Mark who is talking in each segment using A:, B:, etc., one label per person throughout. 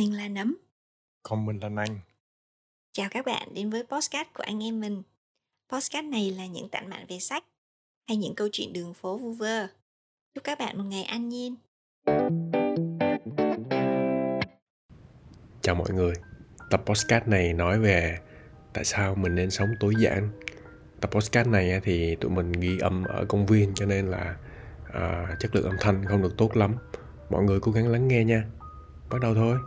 A: Mình là Nấm.
B: Còn mình là Năng.
A: Chào các bạn đến với podcast của anh em mình. Podcast này là những tản mạn về sách hay những câu chuyện đường phố vu vơ. Chúc các bạn một ngày an nhiên.
B: Chào mọi người. Tập podcast này nói về tại sao mình nên sống tối giản. Tập podcast này thì tụi mình ghi âm ở công viên cho nên là à, chất lượng âm thanh không được tốt lắm. Mọi người cố gắng lắng nghe nha. Bắt đầu thôi.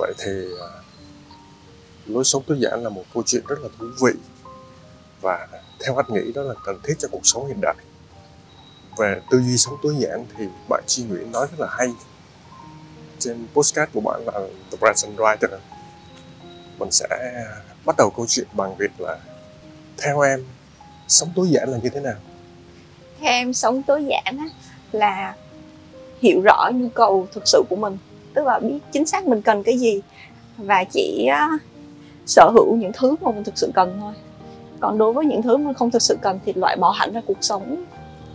B: Vậy thì à, lối sống tối giản là một câu chuyện rất là thú vị và theo anh nghĩ đó là cần thiết cho cuộc sống hiện đại. Về tư duy sống tối giản thì bạn Chi Nguyễn nói rất là hay. Trên postcard của bạn là The Present Writer mình sẽ bắt đầu câu chuyện bằng việc là theo em sống tối giản là như thế nào?
C: Theo em sống tối giản á, là hiểu rõ nhu cầu thực sự của mình tức là biết chính xác mình cần cái gì. Và chỉ uh, sở hữu những thứ mà mình thực sự cần thôi. Còn đối với những thứ mình không thực sự cần thì loại bỏ hẳn ra cuộc sống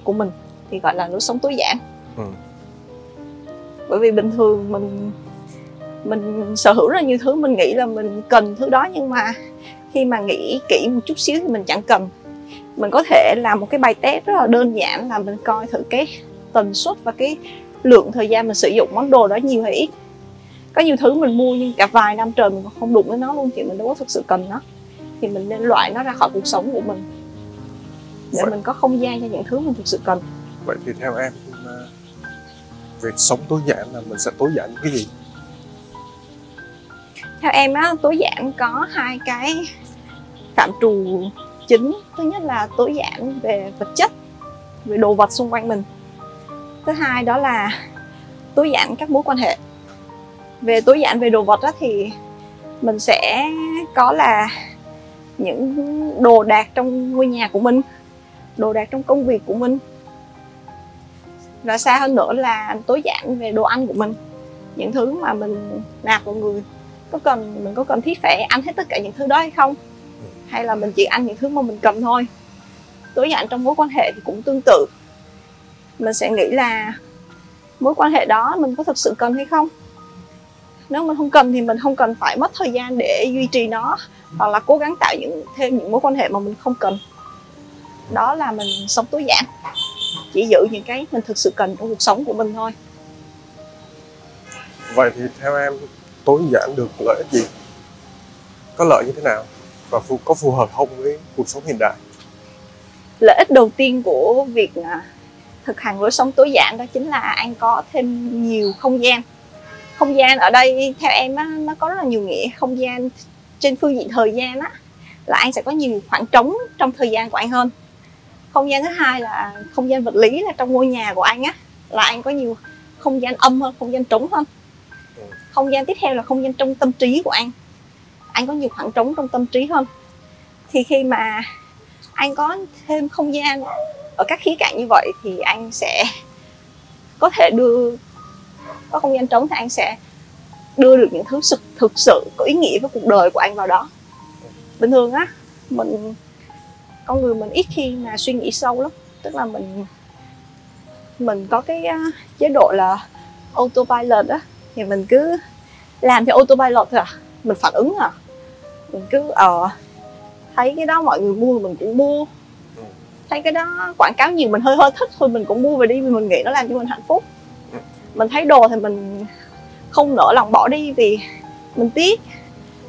C: của mình thì gọi là lối sống tối giản. Ừ. bởi vì bình thường mình mình sở hữu rất là nhiều thứ mình nghĩ là mình cần thứ đó nhưng mà khi mà nghĩ kỹ một chút xíu thì mình chẳng cần. Mình có thể làm một cái bài test rất là đơn giản là mình coi thử cái tần suất và cái lượng thời gian mình sử dụng món đồ đó nhiều hay ít. Có nhiều thứ mình mua nhưng cả vài năm trời mình còn không đụng với nó luôn thì mình đâu có thực sự cần nó. Thì mình nên loại nó ra khỏi cuộc sống của mình. Để vậy. mình có không gian cho những thứ mình thực sự cần.
B: Vậy thì theo em ờ, việc sống tối giản là mình sẽ tối giản cái gì?
C: Theo em á tối giản có hai cái phạm trù chính. Thứ nhất là tối giản về vật chất về đồ vật xung quanh mình thứ hai đó là tối giản các mối quan hệ. Về tối giản về đồ vật đó thì mình sẽ có là những đồ đạc trong ngôi nhà của mình, đồ đạc trong công việc của mình. Và xa hơn nữa là tối giản về đồ ăn của mình. Những thứ mà mình nạp vào người, có cần, mình có cần thiết phải ăn hết tất cả những thứ đó hay không? Hay là mình chỉ ăn những thứ mà mình cần thôi? Tối giản trong mối quan hệ thì cũng tương tự mình sẽ nghĩ là mối quan hệ đó mình có thực sự cần hay không? Nếu mình không cần thì mình không cần phải mất thời gian để duy trì nó hoặc là cố gắng tạo những thêm những mối quan hệ mà mình không cần. Đó là mình sống tối giản chỉ giữ những cái mình thực sự cần trong cuộc sống của mình thôi.
B: Vậy thì theo em tối giản được lợi ích gì? Có lợi như thế nào? Và phù, có phù hợp không với cuộc sống hiện đại?
C: Lợi ích đầu tiên của việc à, thực hành lối sống tối giản đó chính là anh có thêm nhiều không gian. Không gian ở đây theo em á, nó có rất là nhiều nghĩa. Không gian trên phương diện thời gian á là anh sẽ có nhiều khoảng trống trong thời gian của anh hơn. Không gian thứ hai là không gian vật lý là trong ngôi nhà của anh á là anh có nhiều không gian âm hơn không gian trống hơn. Không gian tiếp theo là không gian trong tâm trí của anh. Anh có nhiều khoảng trống trong tâm trí hơn. Thì khi mà anh có thêm không gian ở các khía cạnh như vậy thì anh sẽ có thể đưa có không gian trống thì anh sẽ đưa được những thứ thực, thực sự có ý nghĩa với cuộc đời của anh vào đó. Bình thường á mình con người mình ít khi mà suy nghĩ sâu lắm. Tức là mình mình có cái uh, chế độ là autopilot á thì mình cứ làm theo autopilot thôi à. Mình phản ứng à. Mình cứ ờ uh, thấy cái đó mọi người mua mình cũng mua thấy cái đó quảng cáo nhiều mình hơi hơi thích thôi mình cũng mua về đi vì mình nghĩ nó làm cho mình hạnh phúc. Ừ. mình thấy đồ thì mình không nỡ lòng bỏ đi vì mình tiếc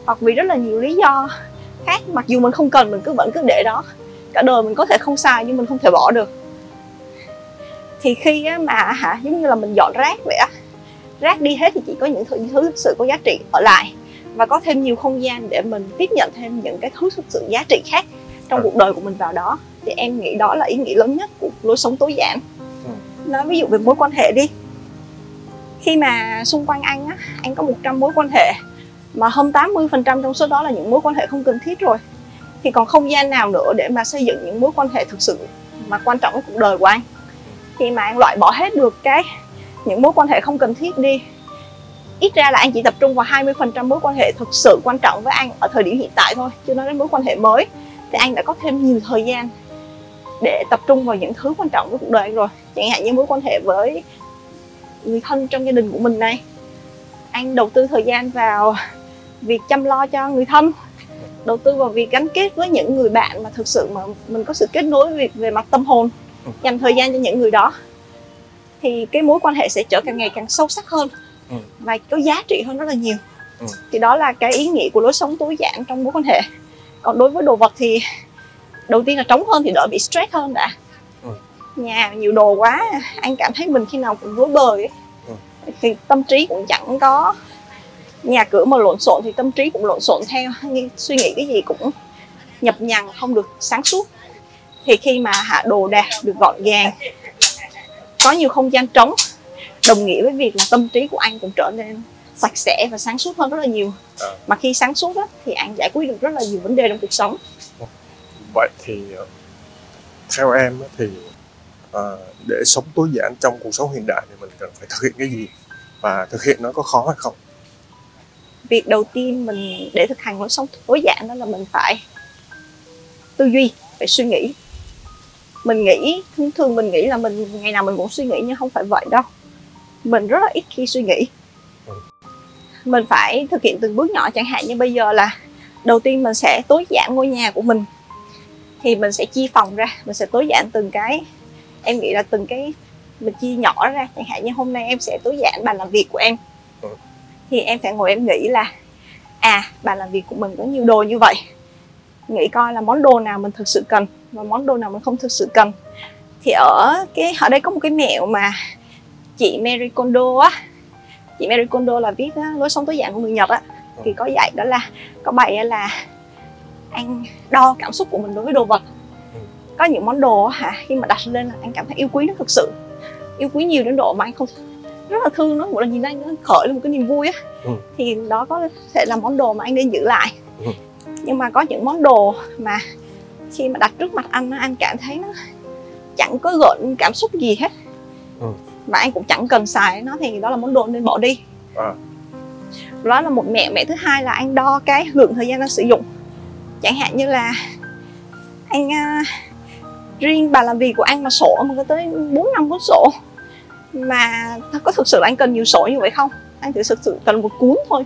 C: hoặc vì rất là nhiều lý do khác. Mặc dù mình không cần mình cứ vẫn cứ để đó. Cả đời mình có thể không sai nhưng mình không thể bỏ được. Thì khi á, mà hả giống như là mình dọn rác vậy á rác đi hết thì chỉ có những thứ, thứ thực sự có giá trị ở lại và có thêm nhiều không gian để mình tiếp nhận thêm những cái thứ thực sự giá trị khác trong cuộc đời của mình vào đó thì em nghĩ đó là ý nghĩa lớn nhất của lối sống tối giản. Ừ. nói ví dụ về mối quan hệ đi. Khi mà xung quanh anh á anh có 100 mối quan hệ mà hơn 80% trong số đó là những mối quan hệ không cần thiết rồi. Thì còn không gian nào nữa để mà xây dựng những mối quan hệ thực sự mà quan trọng với cuộc đời của anh. Khi mà anh loại bỏ hết được cái những mối quan hệ không cần thiết đi ít ra là anh chỉ tập trung vào 20% mối quan hệ thực sự quan trọng với anh ở thời điểm hiện tại thôi chưa nói đến mối quan hệ mới. Thì anh đã có thêm nhiều thời gian để tập trung vào những thứ quan trọng với cuộc đời rồi chẳng hạn như mối quan hệ với người thân trong gia đình của mình này anh đầu tư thời gian vào việc chăm lo cho người thân đầu tư vào việc gắn kết với những người bạn mà thực sự mà mình có sự kết nối về, về mặt tâm hồn
B: Ừ.
C: dành thời gian cho những người đó thì cái mối quan hệ sẽ trở càng ngày càng sâu sắc hơn
B: Ừ.
C: và có giá trị hơn rất là nhiều
B: Ừ.
C: thì đó là cái ý nghĩa của lối sống tối giản trong mối quan hệ còn đối với đồ vật thì đầu tiên là trống hơn thì đỡ bị stress hơn đã
B: Ừ.
C: nhà nhiều đồ quá anh cảm thấy mình khi nào cũng rối bời ấy.
B: Ừ.
C: thì tâm trí cũng chẳng có nhà cửa mà lộn xộn thì tâm trí cũng lộn xộn theo suy nghĩ cái gì cũng nhập nhằng không được sáng suốt thì khi mà hạ đồ đạc được gọn gàng có nhiều không gian trống đồng nghĩa với việc là tâm trí của anh cũng trở nên sạch sẽ và sáng suốt hơn rất là nhiều
B: À.
C: mà khi sáng suốt á, thì anh giải quyết được rất là nhiều vấn đề trong cuộc sống
B: vậy thì ờ, theo em thì ờ, để sống tối giản trong cuộc sống hiện đại thì mình cần phải thực hiện cái gì và thực hiện nó có khó hay không?
C: Việc đầu tiên mình để thực hành lối sống tối giản đó là mình phải tư duy phải suy nghĩ. Mình nghĩ thông thường mình nghĩ là mình ngày nào mình cũng suy nghĩ nhưng không phải vậy đâu. Mình rất là ít khi suy nghĩ.
B: Ừ.
C: mình phải thực hiện từng bước nhỏ chẳng hạn như bây giờ là đầu tiên mình sẽ tối giản ngôi nhà của mình thì mình sẽ chia phòng ra mình sẽ tối giản từng cái em nghĩ là từng cái mình chia nhỏ ra chẳng hạn như hôm nay em sẽ tối giản bàn làm việc của em.
B: Ừ.
C: thì em sẽ ngồi em nghĩ là à bàn làm việc của mình có nhiều đồ như vậy. Nghĩ coi là món đồ nào mình thực sự cần và món đồ nào mình không thực sự cần. Thì ở cái ở đây có một cái mẹo mà chị Mary Kondo á chị Mary Kondo là viết á, lối sống tối giản của người Nhật á. Thì có dạy đó là có bài là anh đo cảm xúc của mình đối với đồ vật
B: Ừ.
C: có những món đồ hả khi mà đặt lên là anh cảm thấy yêu quý nó thực sự yêu quý nhiều đến độ mà anh không rất là thương nó một lần nhìn anh nó khởi lên một cái niềm vui á
B: Ừ.
C: thì đó có thể là món đồ mà anh nên giữ lại
B: Ừ.
C: nhưng mà có những món đồ mà khi mà đặt trước mặt anh anh cảm thấy nó chẳng có gợn cảm xúc gì hết
B: Ừ.
C: và anh cũng chẳng cần xài nó thì đó là món đồ nên bỏ đi
B: À.
C: đó là một mẹ mẹ thứ hai là anh đo cái lượng thời gian đang sử dụng chẳng hạn như là anh à, riêng bàn làm việc của anh mà sổ mà có tới bốn năm cuốn sổ mà có thực sự là anh cần nhiều sổ như vậy không anh chỉ thực sự cần một cuốn thôi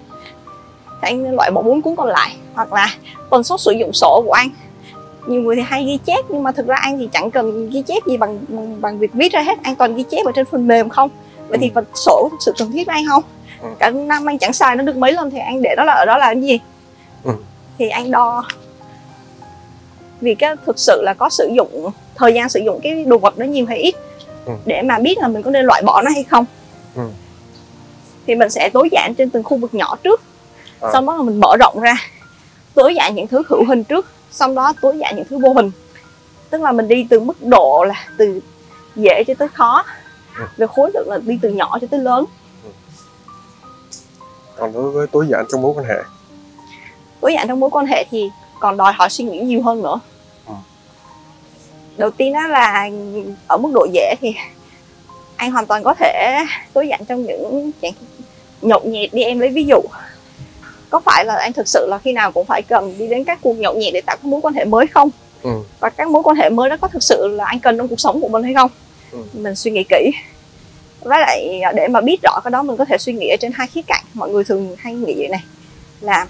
C: thì anh loại bỏ bốn cuốn còn lại hoặc là tần suất sử dụng sổ của anh nhiều người thì hay ghi chép nhưng mà thực ra anh thì chẳng cần ghi chép gì bằng bằng việc viết ra hết anh toàn ghi chép ở trên phần mềm không vậy thì
B: Ừ.
C: phần sổ thực sự cần thiết với anh không
B: Ừ.
C: cả năm anh chẳng xài nó được mấy lần thì anh để đó là ở đó là cái gì
B: Ừ.
C: thì anh đo vì cái thực sự là có sử dụng thời gian sử dụng cái đồ vật đó nhiều hay ít
B: Ừ.
C: để mà biết là mình có nên loại bỏ nó hay không
B: Ừ.
C: thì mình sẽ tối giản trên từng khu vực nhỏ trước
B: À.
C: sau đó là mình mở rộng ra tối giản những thứ hữu hình trước sau đó tối giản những thứ vô hình tức là mình đi từ mức độ là từ dễ cho tới khó
B: Ừ.
C: về khối lượng là đi từ nhỏ cho tới lớn
B: còn đối với tối giản trong mối quan hệ
C: tối giản trong mối quan hệ thì còn đòi hỏi suy nghĩ nhiều hơn nữa
B: Ừ.
C: đầu tiên đó là ở mức độ dễ thì anh hoàn toàn có thể tối giản trong những dạng nhậu nhẹt đi em lấy ví dụ có phải là anh thực sự là khi nào cũng phải cần đi đến các cuộc nhậu nhẹt để tạo các mối quan hệ mới không
B: ừ.
C: và các mối quan hệ mới đó có thực sự là anh cần trong cuộc sống của mình hay không
B: Ừ.
C: mình suy nghĩ kỹ với lại để mà biết rõ cái đó mình có thể suy nghĩ ở trên hai khía cạnh mọi người thường hay nghĩ vậy này là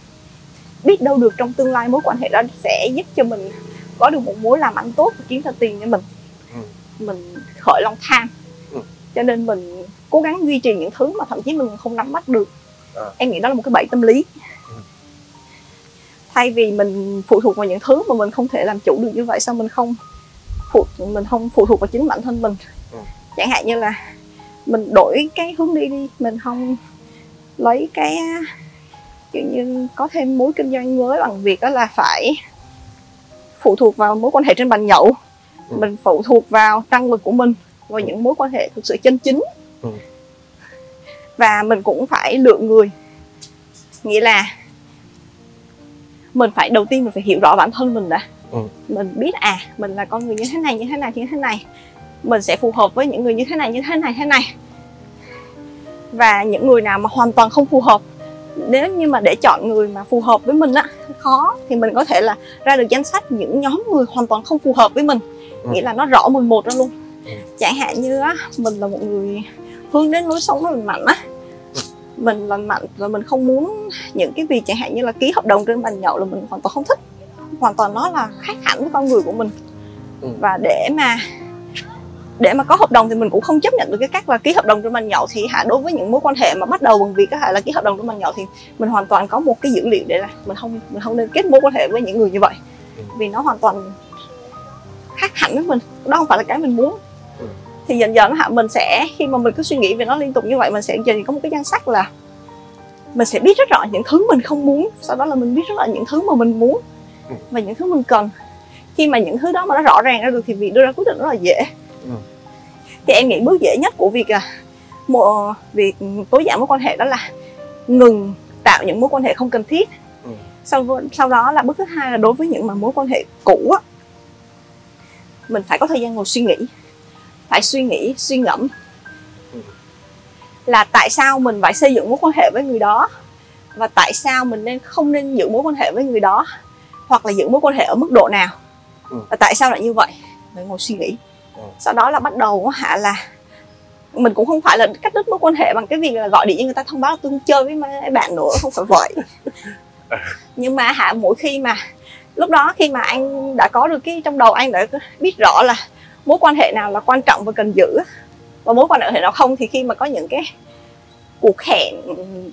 C: biết đâu được trong tương lai mối quan hệ đó sẽ giúp cho mình có được một mối làm ăn tốt và kiếm ra tiền cho mình
B: Ừ.
C: mình khởi lòng tham
B: Ừ.
C: cho nên mình cố gắng duy trì những thứ mà thậm chí mình không nắm bắt được
B: À.
C: em nghĩ đó là một cái bẫy tâm lý
B: Ừ.
C: thay vì mình phụ thuộc vào những thứ mà mình không thể làm chủ được như vậy sao mình không phụ mình không phụ thuộc vào chính bản thân mình
B: Ừ.
C: chẳng hạn như là mình đổi cái hướng đi đi mình không lấy cái kiểu như có thêm mối kinh doanh mới bằng việc đó là phải phụ thuộc vào mối quan hệ trên bàn nhậu.
B: Ừ.
C: mình phụ thuộc vào năng lực của mình và những mối quan hệ thực sự chân chính.
B: Ừ.
C: và mình cũng phải lựa người. Nghĩa là mình phải đầu tiên mình phải hiểu rõ bản thân mình đã.
B: Ừ.
C: mình biết à mình là con người như thế này như thế này như thế này. Mình sẽ phù hợp với những người như thế này như thế này thế này. Và những người nào mà hoàn toàn không phù hợp nếu như mà để chọn người mà phù hợp với mình á khó. Thì mình có thể là ra được danh sách những nhóm người hoàn toàn không phù hợp với mình.
B: Ừ.
C: nghĩa là nó rõ mồn một ra luôn.
B: Ừ.
C: chẳng hạn như á mình là một người hướng đến lối sống rất là mạnh á. Mình lành mạnh và mình không muốn những cái việc chẳng hạn như là ký hợp đồng trên bàn nhậu là mình hoàn toàn không thích. Hoàn toàn nó là khác hẳn với con người của mình.
B: Ừ.
C: và để mà để mà có hợp đồng thì mình cũng không chấp nhận được cái cách là ký hợp đồng trên bàn nhậu thì hả đối với những mối quan hệ mà bắt đầu bằng việc á, hả là ký hợp đồng trên bàn nhậu thì mình hoàn toàn có một cái dữ liệu để là mình không mình không nên kết mối quan hệ với những người như vậy
B: Ừ.
C: vì nó hoàn toàn khác hẳn với mình đó không phải là cái mình muốn
B: Ừ.
C: thì dần dần hả mình sẽ khi mà mình cứ suy nghĩ về nó liên tục như vậy mình sẽ dần có một cái danh sách là mình sẽ biết rất rõ những thứ mình không muốn sau đó là mình biết rất rõ những thứ mà mình muốn
B: Ừ.
C: và những thứ mình cần khi mà những thứ đó mà nó rõ ràng ra được thì việc đưa ra quyết định rất là dễ. Thì em nghĩ bước dễ nhất của việc là một việc tối giản mối quan hệ đó là ngừng tạo những mối quan hệ không cần thiết
B: Ừ.
C: sau sau đó là bước thứ hai là đối với những mà mối quan hệ cũ á mình phải có thời gian ngồi suy nghĩ phải suy nghĩ suy ngẫm
B: Ừ.
C: là tại sao mình phải xây dựng mối quan hệ với người đó và tại sao mình nên không nên giữ mối quan hệ với người đó hoặc là giữ mối quan hệ ở mức độ nào
B: Ừ.
C: và tại sao lại như vậy phải ngồi suy nghĩ. Sau đó là bắt đầu á hạ là mình cũng không phải là cắt đứt mối quan hệ bằng cái việc là gọi điện cho người ta thông báo là tôi không chơi với mấy bạn nữa không phải vậy. Nhưng mà hạ mỗi khi mà lúc đó khi mà anh đã có được cái trong đầu anh đã biết rõ là mối quan hệ nào là quan trọng và cần giữ và mối quan hệ nào không thì khi mà có những cái cuộc hẹn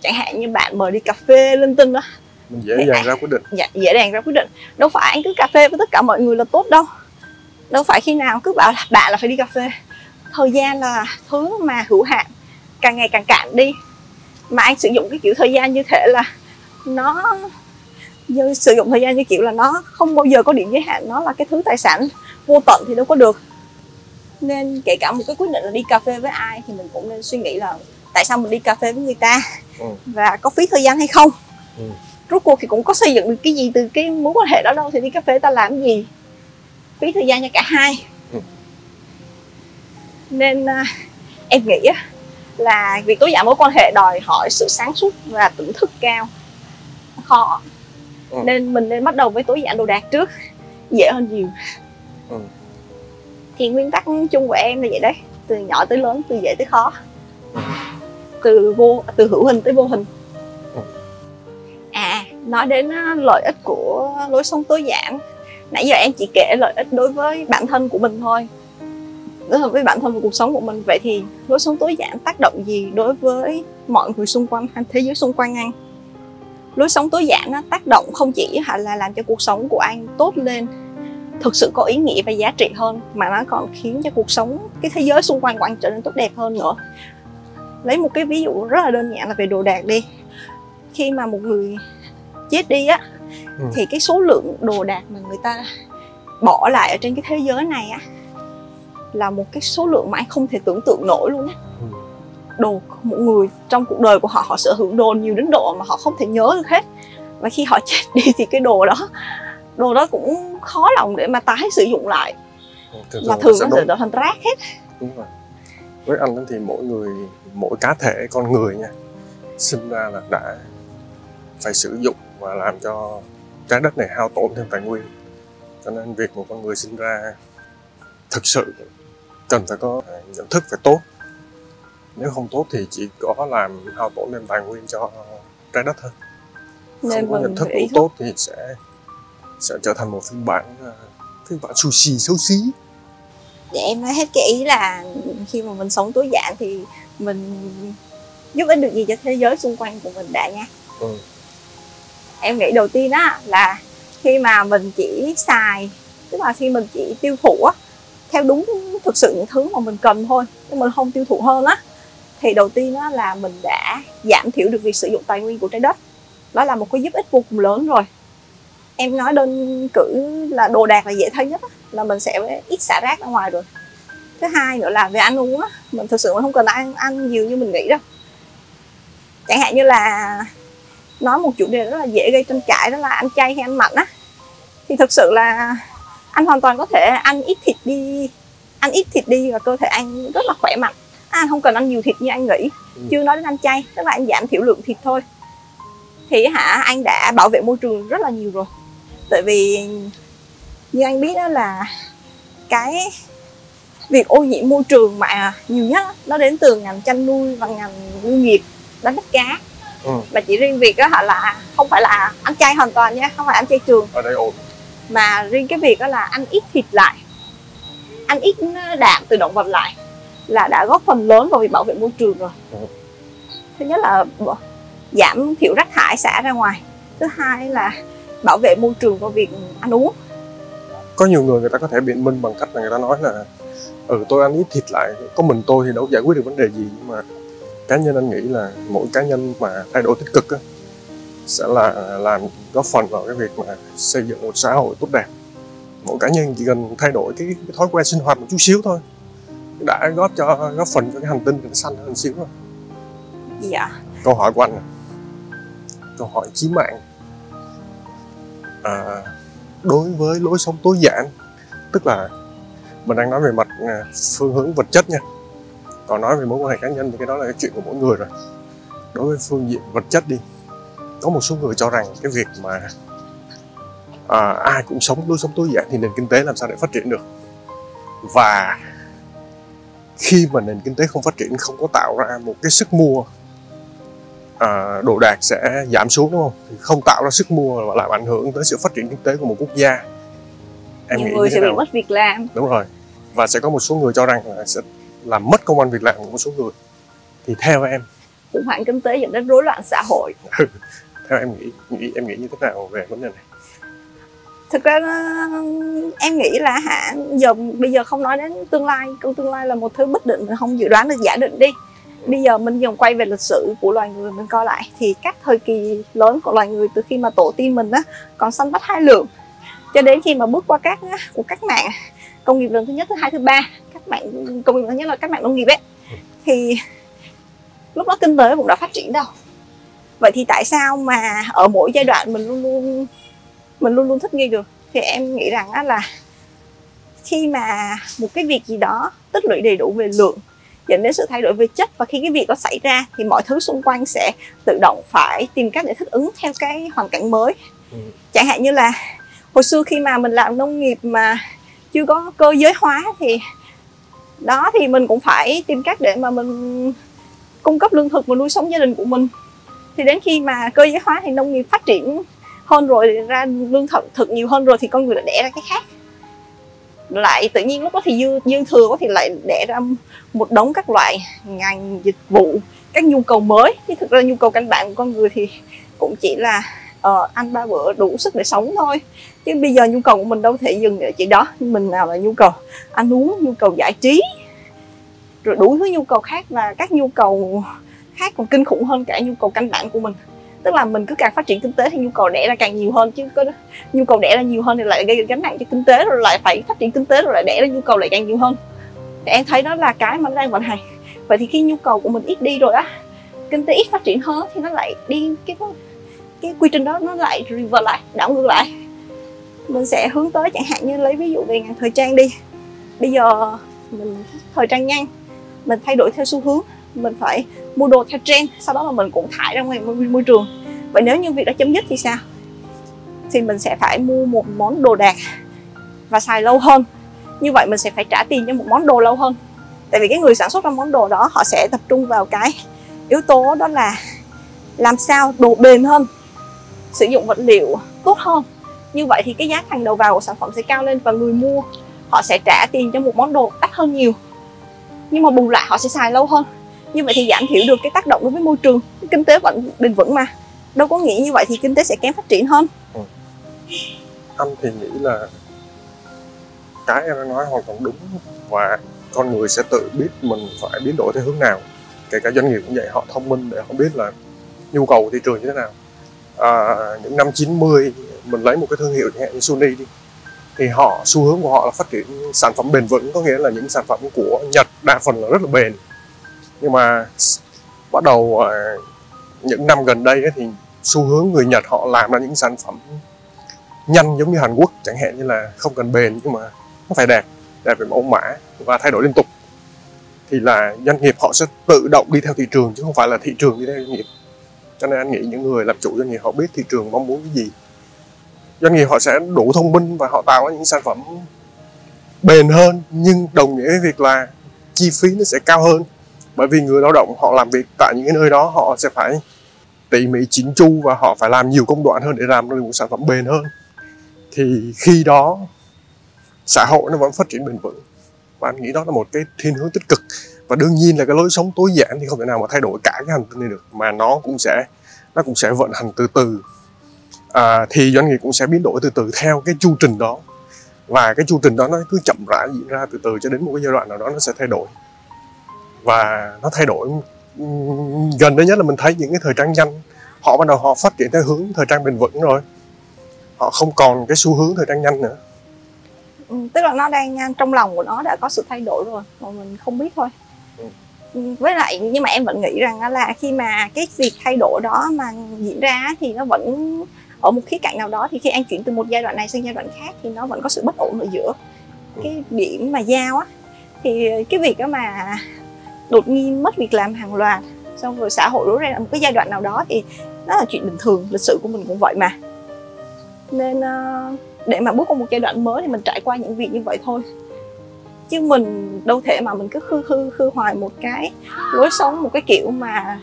C: chẳng hạn như bạn mời đi cà phê linh tinh đó
B: mình dễ dàng ra quyết định.
C: dạ, dễ dàng ra quyết định. Đâu phải anh cứ cà phê với tất cả mọi người là tốt đâu đâu phải khi nào cứ bảo là bạn là phải đi cà phê. Thời gian là thứ mà hữu hạn càng ngày càng cạn đi. Mà anh sử dụng cái kiểu thời gian như thế là nó như sử dụng thời gian như kiểu là nó không bao giờ có điểm giới hạn nó là cái thứ tài sản vô tận thì đâu có được. Nên kể cả một cái quyết định là đi cà phê với ai thì mình cũng nên suy nghĩ là tại sao mình đi cà phê với người ta
B: Ừ.
C: và có phí thời gian hay không.
B: Ừ.
C: rốt cuộc thì cũng có xây dựng được cái gì từ cái mối quan hệ đó đâu thì đi cà phê ta làm gì phí thời gian cho cả hai
B: Ừ.
C: nên à, em nghĩ á, là việc tối giản mối quan hệ đòi hỏi sự sáng suốt và tỉnh thức cao khó
B: Ừ.
C: nên mình nên bắt đầu với tối giản đồ đạc trước dễ hơn nhiều
B: Ừ.
C: thì nguyên tắc chung của em là vậy đấy từ nhỏ tới lớn từ dễ tới khó
B: Ừ.
C: từ vô từ hữu hình tới vô hình
B: Ừ.
C: à nói đến á, lợi ích của lối sống tối giản nãy giờ em chỉ kể lợi ích đối với bản thân của mình thôi. Đối với bản thân và cuộc sống của mình. Vậy thì lối sống tối giản tác động gì đối với mọi người xung quanh, hay thế giới xung quanh anh? Lối sống tối giản nó tác động không chỉ là làm cho cuộc sống của anh tốt lên, thực sự có ý nghĩa và giá trị hơn, mà nó còn khiến cho cuộc sống, cái thế giới xung quanh của anh trở nên tốt đẹp hơn nữa. Lấy một cái ví dụ rất là đơn giản là về đồ đạc đi. Khi mà một người chết đi á
B: Ừ.
C: thì cái số lượng đồ đạc mà người ta bỏ lại ở trên cái thế giới này á là một cái số lượng mà anh không thể tưởng tượng nổi luôn á.
B: Ừ.
C: đồ một người trong cuộc đời của họ họ sở hữu đồ nhiều đến độ mà họ không thể nhớ được hết. Và khi họ chết đi thì cái đồ đó đồ đó cũng khó lòng để mà tái sử dụng lại.
B: Thường
C: mà
B: thường
C: nó sẽ trở thành rác hết.
B: Đúng rồi. Với anh thì mỗi người mỗi cá thể con người nha sinh ra là đã phải sử dụng và làm cho trái đất này hao tổn thêm tài nguyên. Cho nên việc một con người sinh ra thực sự cần phải có nhận thức phải tốt. Nếu không tốt thì chỉ có làm hao tổn thêm tài nguyên cho trái đất thôi.
C: Nên
B: không có nhận thức
C: thức
B: tốt thì sẽ sẽ trở thành một phiên bản phiên bản sushi xấu xí.
C: Để em nói hết cái ý là khi mà mình sống tối giản thì mình giúp ích được gì cho thế giới xung quanh của mình đã nha.
B: Ừ
C: em nghĩ đầu tiên á là khi mà mình chỉ xài tức là khi mình chỉ tiêu thụ á theo đúng thực sự những thứ mà mình cần thôi nhưng mình không tiêu thụ hơn á thì đầu tiên á là mình đã giảm thiểu được việc sử dụng tài nguyên của trái đất. Đó là một cái giúp ích vô cùng lớn rồi. Em nói đơn cử là đồ đạc là dễ thấy nhất á, là mình sẽ ít xả rác ra ngoài rồi. Thứ hai nữa là về ăn uống á mình thực sự mình không cần ăn ăn nhiều như mình nghĩ đâu. Chẳng hạn như là nói một chủ đề rất là dễ gây tranh cãi đó là ăn chay hay ăn mặn á. Thì thực sự là anh hoàn toàn có thể ăn ít thịt đi ăn ít thịt đi và cơ thể anh rất là khỏe mạnh. Anh không cần ăn nhiều thịt như anh nghĩ
B: Ừ.
C: chưa nói đến ăn chay tức là anh giảm thiểu lượng thịt thôi. Thì hả anh đã bảo vệ môi trường rất là nhiều rồi. Tại vì như anh biết đó là cái việc ô nhiễm môi trường mà nhiều nhất á, nó đến từ ngành chăn nuôi và ngành ngư nghiệp đánh bắt cá
B: ừ.
C: và chỉ riêng việc đó họ là không phải là ăn chay hoàn toàn nha không phải ăn chay trường.
B: Ở đây ổn.
C: Mà riêng cái việc đó là ăn ít thịt lại. Ăn ít đạm từ động vật lại là đã góp phần lớn vào việc bảo vệ môi trường rồi.
B: Ừ.
C: thứ nhất là giảm thiểu rác thải xả ra ngoài. Thứ hai là bảo vệ môi trường qua việc ăn uống.
B: Có nhiều người người ta có thể biện minh bằng cách là người ta nói là ừ tôi ăn ít thịt lại có mình tôi thì đâu giải quyết được vấn đề gì nhưng mà cá nhân anh nghĩ là mỗi cá nhân mà thay đổi tích cực á, sẽ là làm góp phần vào cái việc mà xây dựng một xã hội tốt đẹp. Mỗi cá nhân chỉ cần thay đổi cái, cái thói quen sinh hoạt một chút xíu thôi đã góp cho góp phần cho cái hành tinh xanh hơn xíu rồi.
C: Dạ.
B: Câu hỏi của anh này. câu hỏi chí mạng. À, đối với lối sống tối giản tức là mình đang nói về mặt à, phương hướng vật chất nha còn nói về mối quan hệ cá nhân thì cái đó là cái chuyện của mỗi người rồi. Đối với phương diện vật chất đi có một số người cho rằng cái việc mà à, ai cũng sống lối sống tối giản thì nền kinh tế làm sao để phát triển được? Và khi mà nền kinh tế không phát triển không có tạo ra một cái sức mua à, đồ đạc sẽ giảm xuống đúng không? Thì không tạo ra sức mua và làm ảnh hưởng tới sự phát triển kinh tế của một quốc gia. Em
C: nhiều
B: nghĩ
C: người sẽ
B: thế
C: bị
B: nào?
C: mất việc làm.
B: Đúng rồi. Và sẽ có một số người cho rằng là sẽ làm mất công ăn việc làm của một số người thì theo em
C: khủng hoảng kinh tế dẫn đến rối loạn xã hội.
B: Theo em nghĩ, nghĩ em nghĩ như thế nào về vấn đề này?
C: Thực ra em nghĩ là hả giờ bây giờ không nói đến tương lai câu tương lai là một thứ bất định không dự đoán được giả định đi. Bây giờ mình dòng quay về lịch sử của loài người mình coi lại thì các thời kỳ lớn của loài người từ khi mà tổ tiên mình á còn săn bắt hai lượng cho đến khi mà bước qua các của các mạng công nghiệp lần thứ nhất thứ hai thứ ba các mạng công nghiệp lần thứ nhất là các mạng nông nghiệp ấy. Thì lúc đó kinh tế cũng đã phát triển đâu. Vậy thì tại sao mà ở mỗi giai đoạn mình luôn luôn mình luôn luôn thích nghi được? Thì em nghĩ rằng á là khi mà một cái việc gì đó tích lũy đầy đủ về lượng dẫn đến sự thay đổi về chất và khi cái việc đó xảy ra thì mọi thứ xung quanh sẽ tự động phải tìm cách để thích ứng theo cái hoàn cảnh mới.
B: Ừ.
C: chẳng hạn như là hồi xưa khi mà mình làm nông nghiệp mà chưa có cơ giới hóa thì đó, thì mình cũng phải tìm cách để mà mình cung cấp lương thực và nuôi sống gia đình của mình. Thì đến khi mà cơ giới hóa thì nông nghiệp phát triển hơn rồi, ra lương thực thực nhiều hơn rồi thì con người đã đẻ ra cái khác. Lại tự nhiên lúc đó thì dư dư thừa quá thì lại đẻ ra một đống các loại ngành dịch vụ, các nhu cầu mới. Chứ thực ra nhu cầu căn bản của con người thì cũng chỉ là uh, ăn ba bữa đủ sức để sống thôi chứ bây giờ nhu cầu của mình đâu thể dừng ở chỉ đó mình nào là nhu cầu ăn uống nhu cầu giải trí rồi đủ thứ nhu cầu khác và các nhu cầu khác còn kinh khủng hơn cả nhu cầu căn bản của mình tức là mình cứ càng phát triển kinh tế thì nhu cầu đẻ ra càng nhiều hơn chứ có nhu cầu đẻ ra nhiều hơn thì lại gây gánh nặng cho kinh tế rồi lại phải phát triển kinh tế rồi lại đẻ ra nhu cầu lại càng nhiều hơn thì em thấy đó là cái mà nó đang vận hành vậy thì khi nhu cầu của mình ít đi rồi á kinh tế ít phát triển hơn thì nó lại đi cái cái quy trình đó nó lại revert lại đảo ngược lại. Mình sẽ hướng tới chẳng hạn như lấy ví dụ về ngành thời trang đi. Bây giờ mình thời trang nhanh mình thay đổi theo xu hướng mình phải mua đồ theo trend sau đó là mình cũng thải ra ngoài môi, môi trường. Vậy nếu như việc đó chấm dứt thì sao? Thì mình sẽ phải mua một món đồ đạc và xài lâu hơn. Như vậy mình sẽ phải trả tiền cho một món đồ lâu hơn. Tại vì cái người sản xuất ra món đồ đó họ sẽ tập trung vào cái yếu tố đó là làm sao đồ bền hơn sử dụng vật liệu tốt hơn. Như vậy thì cái giá thành đầu vào của sản phẩm sẽ cao lên và người mua, họ sẽ trả tiền cho một món đồ đắt hơn nhiều. Nhưng mà bù lại, họ sẽ xài lâu hơn. Như vậy thì giảm thiểu được cái tác động đối với môi trường. Kinh tế vẫn bền vững mà. Đâu có nghĩ như vậy thì kinh tế sẽ kém phát triển hơn. Ừ.
B: Anh thì nghĩ là cái em đang nói hoàn toàn đúng và con người sẽ tự biết mình phải biến đổi theo hướng nào. Kể cả doanh nghiệp cũng vậy, họ thông minh để họ biết là nhu cầu của thị trường như thế nào à, những năm 90 mình lấy một cái thương hiệu chẳng hạn như Sony đi thì họ xu hướng của họ là phát triển sản phẩm bền vững có nghĩa là những sản phẩm của Nhật đa phần là rất là bền. Nhưng mà bắt đầu à, những năm gần đây ấy, thì xu hướng người Nhật họ làm ra những sản phẩm nhanh giống như Hàn Quốc chẳng hạn như là không cần bền nhưng mà nó phải đẹp đẹp về mẫu mã và thay đổi liên tục. Thì là doanh nghiệp họ sẽ tự động đi theo thị trường chứ không phải là thị trường đi theo doanh nghiệp cho nên anh nghĩ những người làm chủ doanh nghiệp họ biết thị trường mong muốn cái gì. Doanh nghiệp họ sẽ đủ thông minh và họ tạo ra những sản phẩm bền hơn, nhưng đồng nghĩa với việc là chi phí nó sẽ cao hơn. Bởi vì người lao động họ làm việc tại những cái nơi đó, họ sẽ phải tỉ mỉ chỉnh chu và họ phải làm nhiều công đoạn hơn để làm được một sản phẩm bền hơn. Thì khi đó, xã hội nó vẫn phát triển bền vững. Và anh nghĩ đó là một cái thiên hướng tích cực và đương nhiên là cái lối sống tối giản thì không thể nào mà thay đổi cả cái hành tinh này được mà nó cũng sẽ nó cũng sẽ vận hành từ từ. À, thì doanh nghiệp cũng sẽ biến đổi từ từ theo cái chu trình đó. Và cái chu trình đó nó cứ chậm rãi diễn ra từ từ cho đến một cái giai đoạn nào đó nó sẽ thay đổi. Và nó thay đổi gần đây nhất là mình thấy những cái thời trang nhanh họ bắt đầu họ phát triển theo hướng thời trang bền vững rồi. Họ không còn cái xu hướng thời trang nhanh nữa.
C: Ừ, tức là nó đang trong lòng của nó đã có sự thay đổi rồi mà mình không biết thôi với lại nhưng mà em vẫn nghĩ rằng là khi mà cái việc thay đổi đó mà diễn ra thì nó vẫn ở một khía cạnh nào đó thì khi anh chuyển từ một giai đoạn này sang giai đoạn khác thì nó vẫn có sự bất ổn ở giữa cái điểm mà giao á. Thì cái việc đó mà đột nhiên mất việc làm hàng loạt xong rồi xã hội rối ra một cái giai đoạn nào đó thì nó là chuyện bình thường lịch sử của mình cũng vậy mà. Nên uh, để mà bước qua một giai đoạn mới thì mình trải qua những việc như vậy thôi chứ mình đâu thể mà mình cứ khư khư khư hoài một cái lối sống, một cái kiểu mà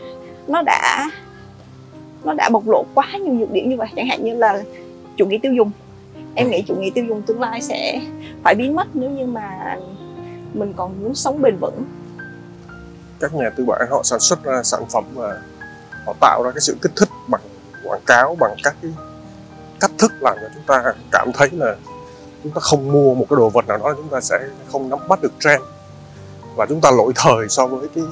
C: nó đã nó đã bộc lộ quá nhiều nhược điểm như vậy. Chẳng hạn như là chủ nghĩa tiêu dùng. Em nghĩ chủ nghĩa tiêu dùng tương lai sẽ phải biến mất nếu như mà mình còn muốn sống bền vững.
B: Các nhà tư bản họ sản xuất ra sản phẩm và họ tạo ra cái sự kích thích bằng quảng cáo, bằng các cái cách thức làm cho chúng ta cảm thấy là chúng ta không mua một cái đồ vật nào đó chúng ta sẽ không nắm bắt được trend và chúng ta lỗi thời so với cái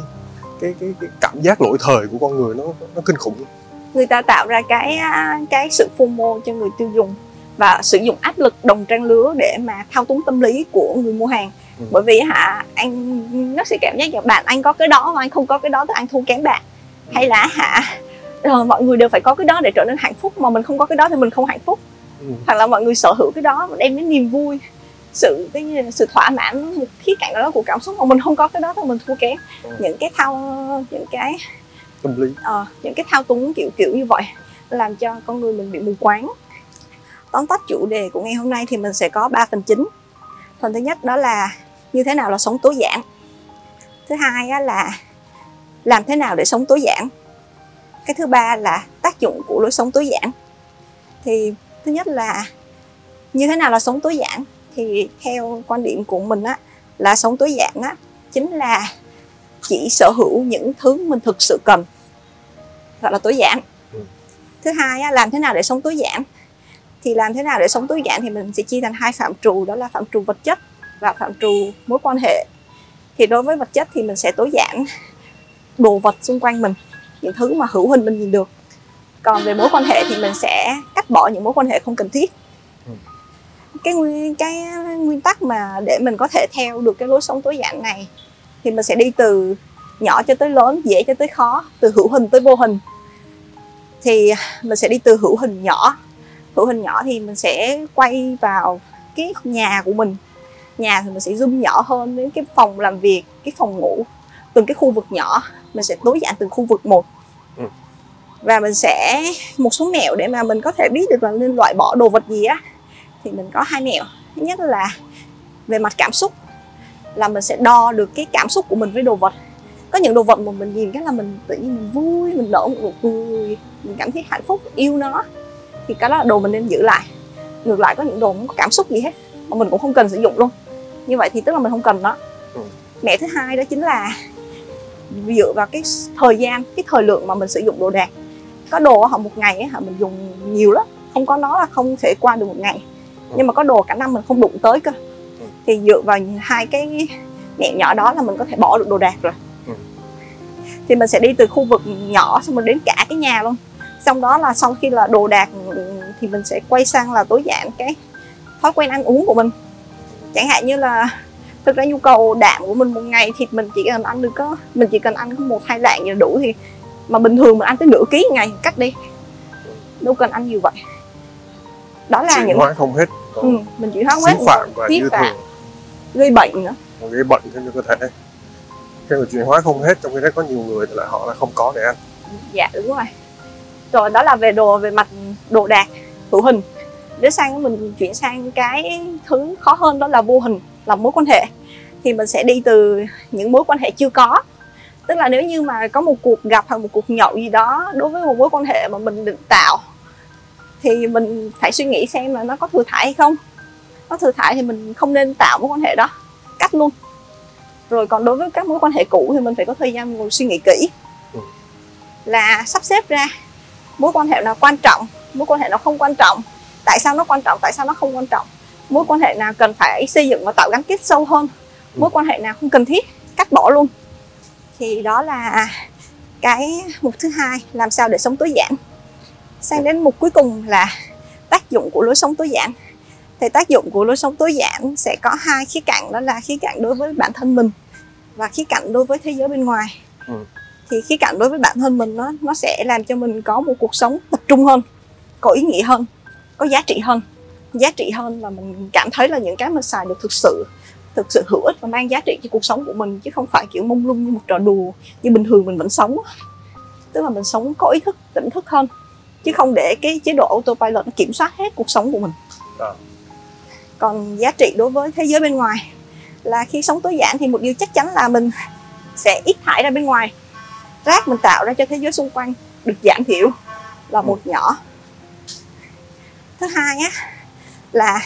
B: cái cái, cái cảm giác lỗi thời của con người nó nó kinh khủng
C: người ta tạo ra cái cái sự FOMO cho người tiêu dùng và sử dụng áp lực đồng trang lứa để mà thao túng tâm lý của người mua hàng ừ. bởi vì hả anh nó sẽ cảm giác là bạn anh có cái đó mà anh không có cái đó thì anh thua kém bạn ừ. hay là hả rồi mọi người đều phải có cái đó để trở nên hạnh phúc mà mình không có cái đó thì mình không hạnh phúc. Hoặc là mọi người sở hữu cái đó đem đến niềm vui. Sự cái sự thỏa mãn một khía cạnh đó của cảm xúc mà mình không có cái đó thì mình thua kém. Ừ. những cái thao những cái
B: tâm lý.
C: ờ, những cái thao túng kiểu kiểu như vậy làm cho con người mình bị mù quáng. Tóm tắt chủ đề của ngày hôm nay thì mình sẽ có 3 phần chính. Phần thứ nhất đó là như thế nào là sống tối giản. Thứ hai là làm thế nào để sống tối giản. Cái thứ ba là tác dụng của lối sống tối giản. Thì thứ nhất là như thế nào là sống tối giản thì theo quan điểm của mình á là sống tối giản á chính là chỉ sở hữu những thứ mình thực sự cần gọi là tối giản. Ừ. thứ hai á, làm thế nào để sống tối giản? Thì làm thế nào để sống tối giản thì mình sẽ chia thành hai phạm trù đó là phạm trù vật chất và phạm trù mối quan hệ. Thì đối với vật chất thì mình sẽ tối giản đồ vật xung quanh mình những thứ mà hữu hình mình nhìn được còn về mối quan hệ thì mình sẽ cắt bỏ những mối quan hệ không cần thiết. Ừ. cái nguyên cái nguyên tắc mà để mình có thể theo được cái lối sống tối giản này thì mình sẽ đi từ nhỏ cho tới lớn dễ cho tới khó từ hữu hình tới vô hình. Thì mình sẽ đi từ hữu hình nhỏ. Hữu hình nhỏ thì mình sẽ quay vào cái nhà của mình. Nhà thì mình sẽ zoom nhỏ hơn đến cái phòng làm việc cái phòng ngủ từng cái khu vực nhỏ. Mình sẽ tối giản từng khu vực một. Và mình sẽ một số mẹo để mà mình có thể biết được là nên loại bỏ đồ vật gì á. Thì mình có hai mẹo. Thứ nhất là về mặt cảm xúc là mình sẽ đo được cái cảm xúc của mình với đồ vật. Có những đồ vật mà mình nhìn cái là mình tự nhiên mình vui mình nở một nụ cười mình cảm thấy hạnh phúc yêu nó. Thì cái đó là đồ mình nên giữ lại. Ngược lại có những đồ không có cảm xúc gì hết mà mình cũng không cần sử dụng luôn. Như vậy thì tức là mình không cần nó. Ừ. mẹ thứ hai đó chính là dựa vào cái thời gian cái thời lượng mà mình sử dụng đồ đạc có đồ họ một ngày ấy, mình dùng nhiều lắm. Không có nó là không thể qua được một ngày. Ừ. nhưng mà có đồ cả năm mình không đụng tới cơ. Ừ. thì dựa vào hai cái mẹ nhỏ đó là mình có thể bỏ được đồ đạc rồi. Thì mình sẽ đi từ khu vực nhỏ xong mình đến cả cái nhà luôn. Xong đó là sau khi là đồ đạc thì mình sẽ quay sang là tối giản cái thói quen ăn uống của mình. Chẳng hạn như là thực ra nhu cầu đạm của mình một ngày thì mình chỉ cần ăn được có mình chỉ cần ăn có một hai lạng là đủ thì mà bình thường mình ăn tới nửa ký ngày cắt đi. Đâu cần ăn nhiều vậy.
B: Đó là chuyển những hóa không hết.
C: Ừ, mình chuyển hóa hết
B: phạm và dư thừa
C: gây bệnh nữa.
B: Gây bệnh cho cơ thể. Cái người chuyển hóa không hết trong khi đó có nhiều người thì lại họ là không có để ăn.
C: Dạ đúng rồi. Rồi đó là về đồ về mặt đồ đạc hữu hình. Để sang mình chuyển sang cái thứ khó hơn đó là vô hình là mối quan hệ. Thì mình sẽ đi từ những mối quan hệ chưa có tức là nếu như mà có một cuộc gặp hoặc một cuộc nhậu gì đó đối với một mối quan hệ mà mình định tạo thì mình phải suy nghĩ xem là nó có thừa thải hay không. Có thừa thải thì mình không nên tạo mối quan hệ đó cắt luôn. Rồi còn đối với các mối quan hệ cũ thì mình phải có thời gian ngồi suy nghĩ kỹ.
B: Ừ.
C: là sắp xếp ra mối quan hệ nào quan trọng mối quan hệ nào không quan trọng tại sao nó quan trọng tại sao nó không quan trọng. Mối quan hệ nào cần phải xây dựng và tạo gắn kết sâu hơn mối quan hệ nào không cần thiết cắt bỏ luôn thì đó là cái mục thứ hai làm sao để sống tối giản. Sang đến mục cuối cùng là tác dụng của lối sống tối giản. Thì tác dụng của lối sống tối giản sẽ có hai khía cạnh đó là khía cạnh đối với bản thân mình và khía cạnh đối với thế giới bên ngoài.
B: Ừ.
C: thì khía cạnh đối với bản thân mình nó nó sẽ làm cho mình có một cuộc sống tập trung hơn có ý nghĩa hơn có giá trị hơn. Giá trị hơn là mình cảm thấy là những cái mình xài được thực sự thực sự hữu ích và mang giá trị cho cuộc sống của mình chứ không phải kiểu mông lung như một trò đùa như bình thường mình vẫn sống. Tức là mình sống có ý thức tỉnh thức hơn chứ không để cái chế độ autopilot nó kiểm soát hết cuộc sống của mình.
B: À.
C: còn giá trị đối với thế giới bên ngoài là khi sống tối giản thì một điều chắc chắn là mình sẽ ít thải ra bên ngoài. Rác mình tạo ra cho thế giới xung quanh được giảm thiểu là một nhỏ. Thứ hai á là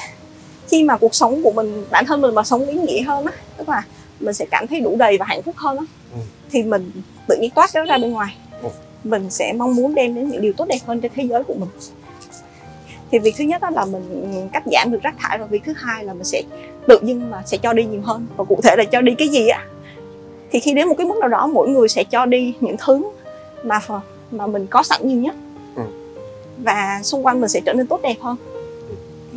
C: khi mà cuộc sống của mình bản thân mình mà sống ý nghĩa hơn á tức là mình sẽ cảm thấy đủ đầy và hạnh phúc hơn á
B: Ừ.
C: thì mình tự nhiên toát nó ra bên ngoài
B: Ừ.
C: mình sẽ mong muốn đem đến những điều tốt đẹp hơn cho thế giới của mình thì việc thứ nhất đó là mình cắt giảm được rác thải và việc thứ hai là mình sẽ tự dưng mà sẽ cho đi nhiều hơn và cụ thể là cho đi cái gì á thì khi đến một cái mức nào đó mỗi người sẽ cho đi những thứ mà mà mình có sẵn nhiều nhất
B: Ừ.
C: và xung quanh mình sẽ trở nên tốt đẹp hơn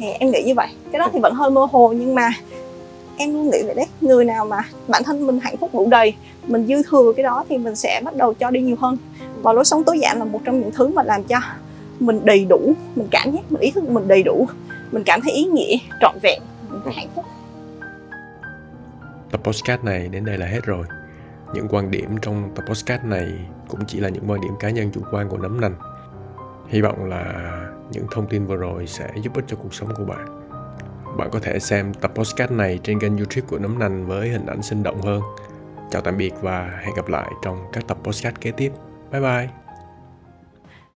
C: thì em nghĩ như vậy. Cái đó thì vẫn hơi mơ hồ, nhưng mà em luôn nghĩ vậy đấy. Người nào mà bản thân mình hạnh phúc đủ đầy, mình dư thừa cái đó thì mình sẽ bắt đầu cho đi nhiều hơn. Và lối sống tối giản là một trong những thứ mà làm cho mình đầy đủ, mình cảm giác, mình ý thức mình đầy đủ. Mình cảm thấy ý nghĩa, trọn vẹn, mình thấy hạnh phúc.
D: Tập podcast này đến đây là hết rồi. Những quan điểm trong tập podcast này cũng chỉ là những quan điểm cá nhân chủ quan của nấm nành. Hy vọng là những thông tin vừa rồi sẽ giúp ích cho cuộc sống của bạn. Bạn có thể xem tập podcast này trên kênh youtube của nấm nành với hình ảnh sinh động hơn. Chào tạm biệt và hẹn gặp lại trong các tập podcast kế tiếp. Bye bye!